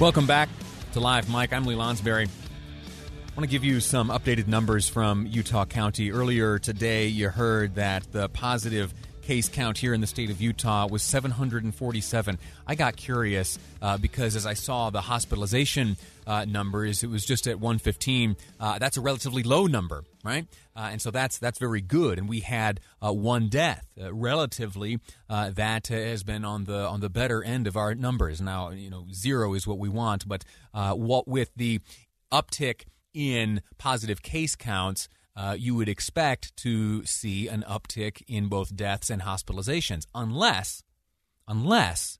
Welcome back to Live Mic. I'm Lee Lonsberry. I want to give you some updated numbers from Utah County. Earlier today, you heard that the positive case count here in the state of Utah was 747. I got curious uh, because as I saw the hospitalization uh, numbers, it was just at 115. Uh, that's a relatively low number, right? Uh, and so that's that's very good. And we had uh, one death. Uh, relatively, that has been on the on the better end of our numbers. Now, you know, zero is what we want, but what with the uptick in positive case counts uh, you would expect to see an uptick in both deaths and hospitalizations, unless, unless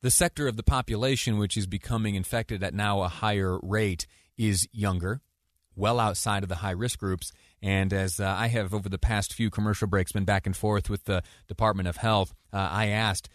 the sector of the population which is becoming infected at now a higher rate is younger, well outside of the high risk groups. And as uh, I have over the past few commercial breaks been back and forth with the Department of Health, uh, I asked,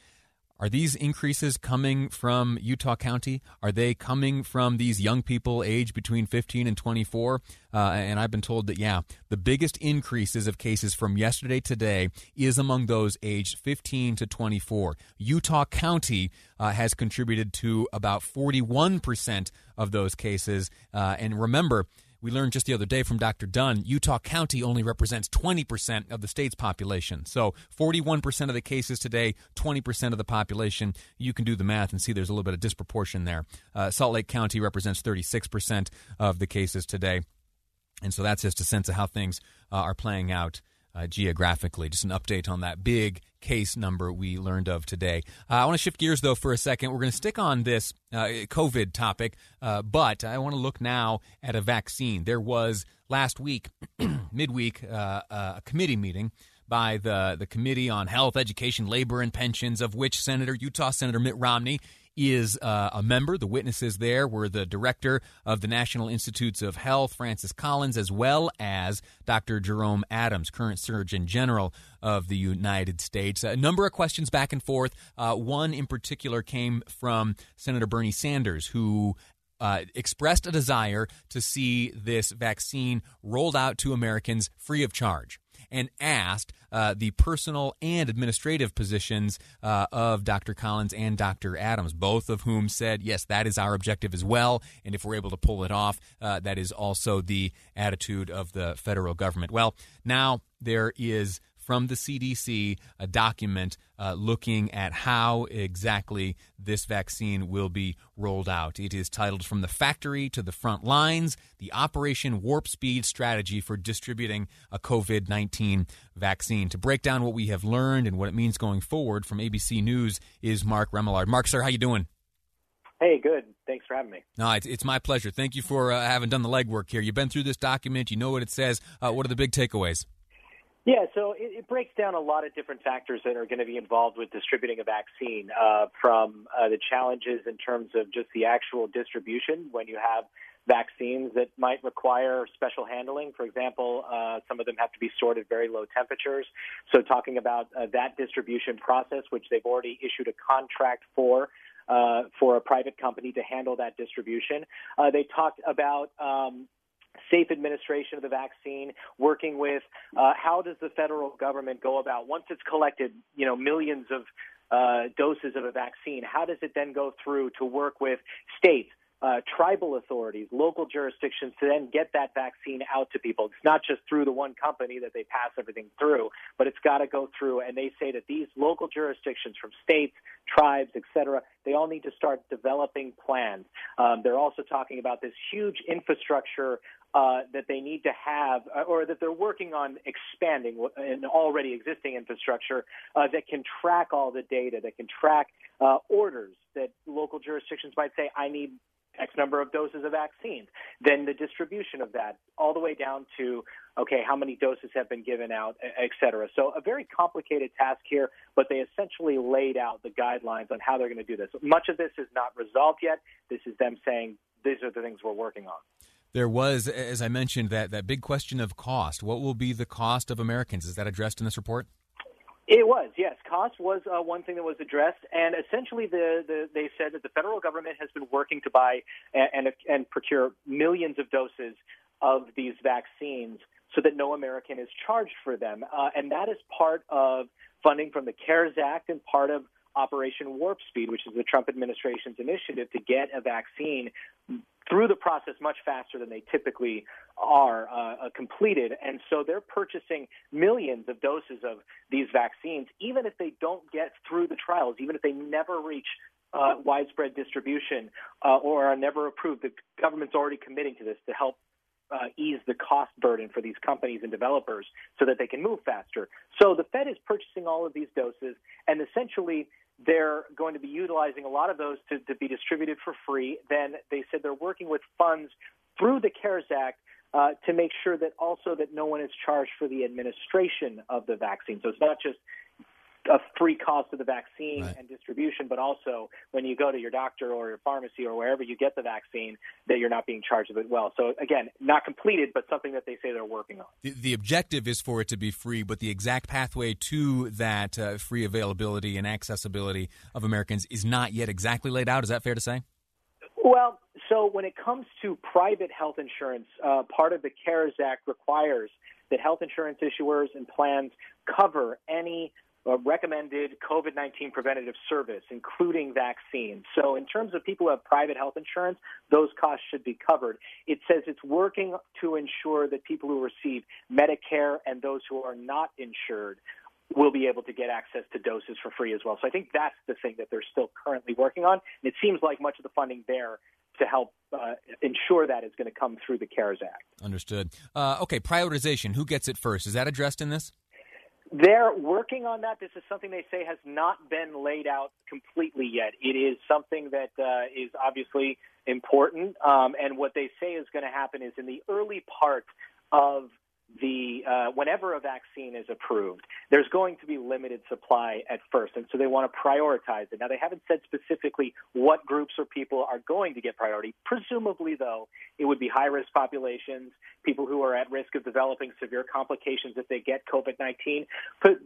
are these increases coming from Utah County? Are they coming from these young people aged between 15 and 24? Uh, and I've been told that, yeah, the biggest increases of cases from yesterday to today is among those aged 15 to 24. Utah County uh, has contributed to about 41% of those cases. Uh, and remember, we learned just the other day from Dr. Dunn, Utah County only represents 20% of the state's population. So 41% of the cases today, 20% of the population. You can do the math and see there's a little bit of disproportion there. Uh, Salt Lake County represents 36% of the cases today. And so that's just a sense of how things uh, are playing out uh, geographically. Just an update on that big case number we learned of today. Uh, I want to shift gears, though, for a second. We're going to stick on this uh, COVID topic, uh, but I want to look now at a vaccine. There was last week, midweek, uh, uh, a committee meeting by the, the Committee on Health, Education, Labor, and Pensions, of which Senator Utah Senator Mitt Romney is uh, a member. The witnesses there were the director of the National Institutes of Health, Francis Collins, as well as Dr. Jerome Adams, current Surgeon General of the United States. A number of questions back and forth. Uh, one in particular came from Senator Bernie Sanders, who uh, expressed a desire to see this vaccine rolled out to Americans free of charge and asked uh, the personal and administrative positions uh, of Dr. Collins and Dr. Adams, both of whom said, yes, that is our objective as well. And if we're able to pull it off, uh, that is also the attitude of the federal government. Well, now there is from the CDC a document uh, looking at how exactly this vaccine will be rolled out. It is titled From the Factory to the Front Lines The Operation Warp Speed Strategy for Distributing a COVID 19 Vaccine. To break down what we have learned and what it means going forward from ABC News is Mark Remillard. Mark, sir, how you doing? Hey, good. Thanks for having me. No, it's, it's my pleasure. Thank you for uh, having done the legwork here. You've been through this document. You know what it says. Uh, what are the big takeaways? Yeah, so it, it, breaks down a lot of different factors that are going to be involved with distributing a vaccine, uh, from uh, the challenges in terms of just the actual distribution when you have vaccines that might require special handling. For example, uh, some of them have to be stored at very low temperatures. So, talking about uh, that distribution process, which they've already issued a contract for. Uh, for a private company to handle that distribution. Uh, they talked about um, safe administration of the vaccine, working with uh, how does the federal government go about once it's collected, you know, millions of uh, doses of a vaccine, how does it then go through to work with states, uh, tribal authorities, local jurisdictions to then get that vaccine out to people. It's not just through the one company that they pass everything through, but it's got to go through. And they say that these local jurisdictions from states, tribes, et cetera, they all need to start developing plans. Um, they're also talking about this huge infrastructure uh, that they need to have, uh, or that they're working on expanding an already existing infrastructure uh, that can track all the data, that can track uh, orders that local jurisdictions might say, I need X number of doses of vaccines, then the distribution of that, all the way down to, okay, how many doses have been given out, et cetera. So a very complicated task here, but they essentially laid out the guidelines on how they're going to do this. Much of this is not resolved yet. This is them saying, these are the things we're working on. There was, as I mentioned, that, that big question of cost. What will be the cost of Americans? Is that addressed in this report? It was, yes. Cost was uh, one thing that was addressed, and essentially, the, the, they said that the federal government has been working to buy and, and, and procure millions of doses of these vaccines so that no American is charged for them, uh, and that is part of funding from the CARES Act and part of Operation Warp Speed, which is the Trump administration's initiative to get a vaccine through the process much faster than they typically are uh, uh, completed. And so they're purchasing millions of doses of these vaccines, even if they don't get through the trials, even if they never reach uh, widespread distribution uh, or are never approved. The government's already committing to this to help uh, ease the cost burden for these companies and developers so that they can move faster. So the Fed is purchasing all of these doses, and essentially they're going to be utilizing a lot of those to, to be distributed for free. Then they said they're working with funds through the CARES Act uh, to make sure that also that no one is charged for the administration of the vaccine. So it's not just a free cost of the vaccine right. and distribution, but also when you go to your doctor or your pharmacy or wherever you get the vaccine, that you're not being charged of it well. So again, not completed, but something that they say they're working on. The, the objective is for it to be free, but the exact pathway to that uh, free availability and accessibility of Americans is not yet exactly laid out. Is that fair to say? Well, so when it comes to private health insurance, uh, part of the CARES Act requires that health insurance issuers and plans cover any recommended COVID 19 preventative service, including vaccines. So, in terms of people who have private health insurance, those costs should be covered. It says it's working to ensure that people who receive Medicare and those who are not insured will be able to get access to doses for free as well. So, I think that's the thing that they're still currently working on. And it seems like much of the funding there to help uh, ensure that is going to come through the CARES Act. Understood. Uh, okay, prioritization. Who gets it first? Is that addressed in this? They're working on that. This is something they say has not been laid out completely yet. It is something that uh, is obviously important. Um, and what they say is going to happen is in the early part of the uh, whenever a vaccine is approved, there's going to be limited supply at first, and so they want to prioritize it. Now, they haven't said specifically what groups or people are going to get priority. Presumably, though, it would be high-risk populations, people who are at risk of developing severe complications if they get COVID-19,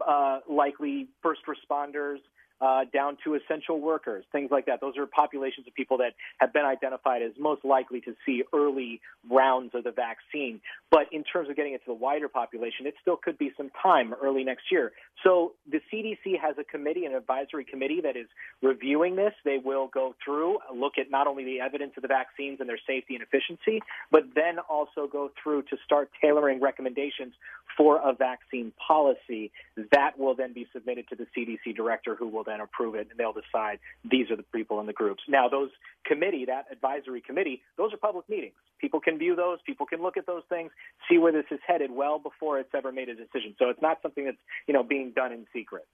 uh, likely first responders uh, down to essential workers, things like that. Those are populations of people that have been identified as most likely to see early rounds of the vaccine. But in terms of getting it to the wider population, it still could be some time early next year. So the CDC has a committee, an advisory committee that is reviewing this. They will go through, look at not only the evidence of the vaccines and their safety and efficiency, but then also go through to start tailoring recommendations for a vaccine policy. That will then be submitted to the CDC director who will then approve it and they'll decide these are the people in the groups. Now, those committee, that advisory committee, those are public meetings. People can view those, people can look at those things, see where this is headed well before it's ever made a decision. So it's not something that's, you know, being done in secret.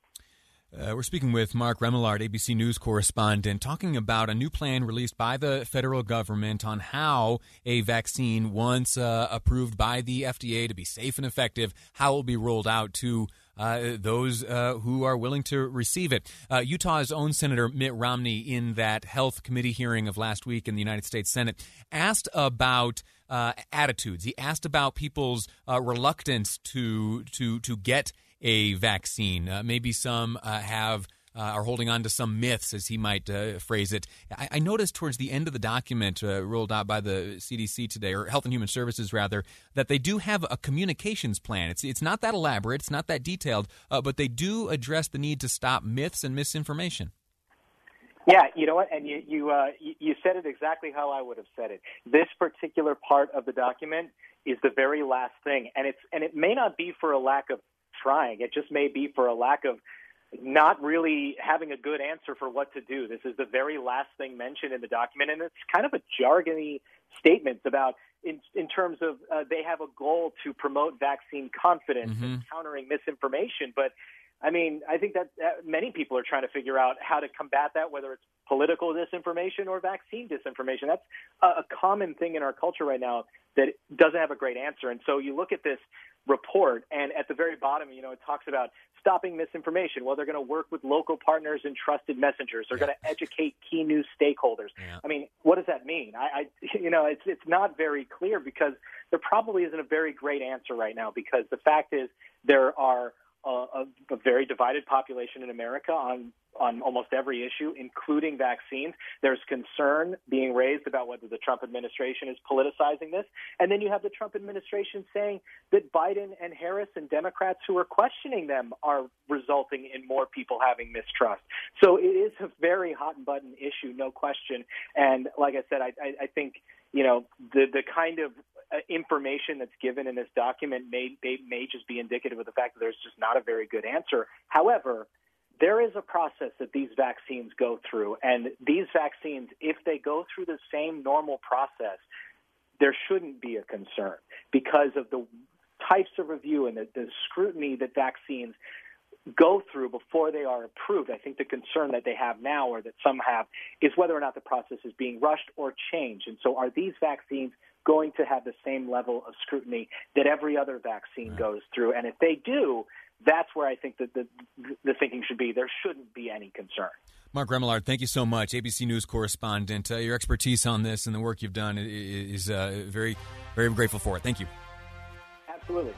Uh, we're speaking with Mark Remillard, ABC News correspondent, talking about a new plan released by the federal government on how a vaccine, once uh, approved by the FDA to be safe and effective, how it will be rolled out to uh, those uh, who are willing to receive it. Uh, Utah's own Senator Mitt Romney, in that health committee hearing of last week in the United States Senate, asked about. Uh, attitudes. He asked about people's reluctance to to to get a vaccine. Uh, maybe some uh, have. Uh, are holding on to some myths, as he might uh, phrase it. I, I, noticed towards the end of the document uh, rolled out by the CDC today, or Health and Human Services rather, that they do have a communications plan. It's it's not that elaborate, it's not that detailed, uh, but they do address the need to stop myths and misinformation. Yeah, you know what? And you you uh, you said it exactly how I would have said it. This particular part of the document is the very last thing, and it's and it may not be for a lack of trying. It just may be for a lack of not really having a good answer for what to do. This is the very last thing mentioned in the document, and it's kind of a jargony statement about in, in terms of uh, they have a goal to promote vaccine confidence mm-hmm. and countering misinformation. But I mean, I think that uh, many people are trying to figure out how to combat that, whether it's political disinformation or vaccine disinformation. That's a, a common thing in our culture right now that doesn't have a great answer. And so you look at this report, and at the very bottom, you know, it talks about stopping misinformation. Well, they're going to work with local partners and trusted messengers. They're yeah. going to educate key news stakeholders. Yeah. I mean, what does that mean? I, I, you know, it's it's not very clear because there probably isn't a very great answer right now because the fact is there are a, a, very divided population in America on on almost every issue, including vaccines. There's concern being raised about whether the Trump administration is politicizing this. And then you have the Trump administration saying that Biden and Harris and Democrats who are questioning them are resulting in more people having mistrust. So it is a very hot button issue, no question. And like I said, I, I, I think you know the the kind of Uh, information that's given in this document may, may may just be indicative of the fact that there's just not a very good answer. However, there is a process that these vaccines go through, and these vaccines, if they go through the same normal process, there shouldn't be a concern because of the types of review and the, the scrutiny that vaccines go through before they are approved. I think the concern that they have now, or that some have, is whether or not the process is being rushed or changed. And so, are these vaccines going to have the same level of scrutiny that every other vaccine right. goes through? And if they do, that's where I think that the, the thinking should be. There shouldn't be any concern. Mark Remillard, thank you so much, ABC News correspondent. Uh, your expertise on this and the work you've done is uh, very, very grateful for it. Thank you. Absolutely.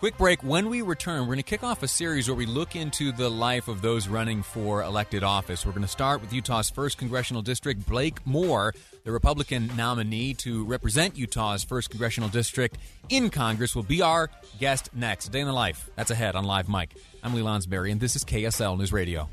Quick break. When we return, we're going to kick off a series where we look into the life of those running for elected office. We're going to start with Utah's 1st Congressional District, Blake Moore, the Republican nominee to represent Utah's 1st Congressional District in Congress, will be our guest next. A day in the life. That's ahead on Live Mic. I'm Lee Lonsberry, and this is KSL News Radio.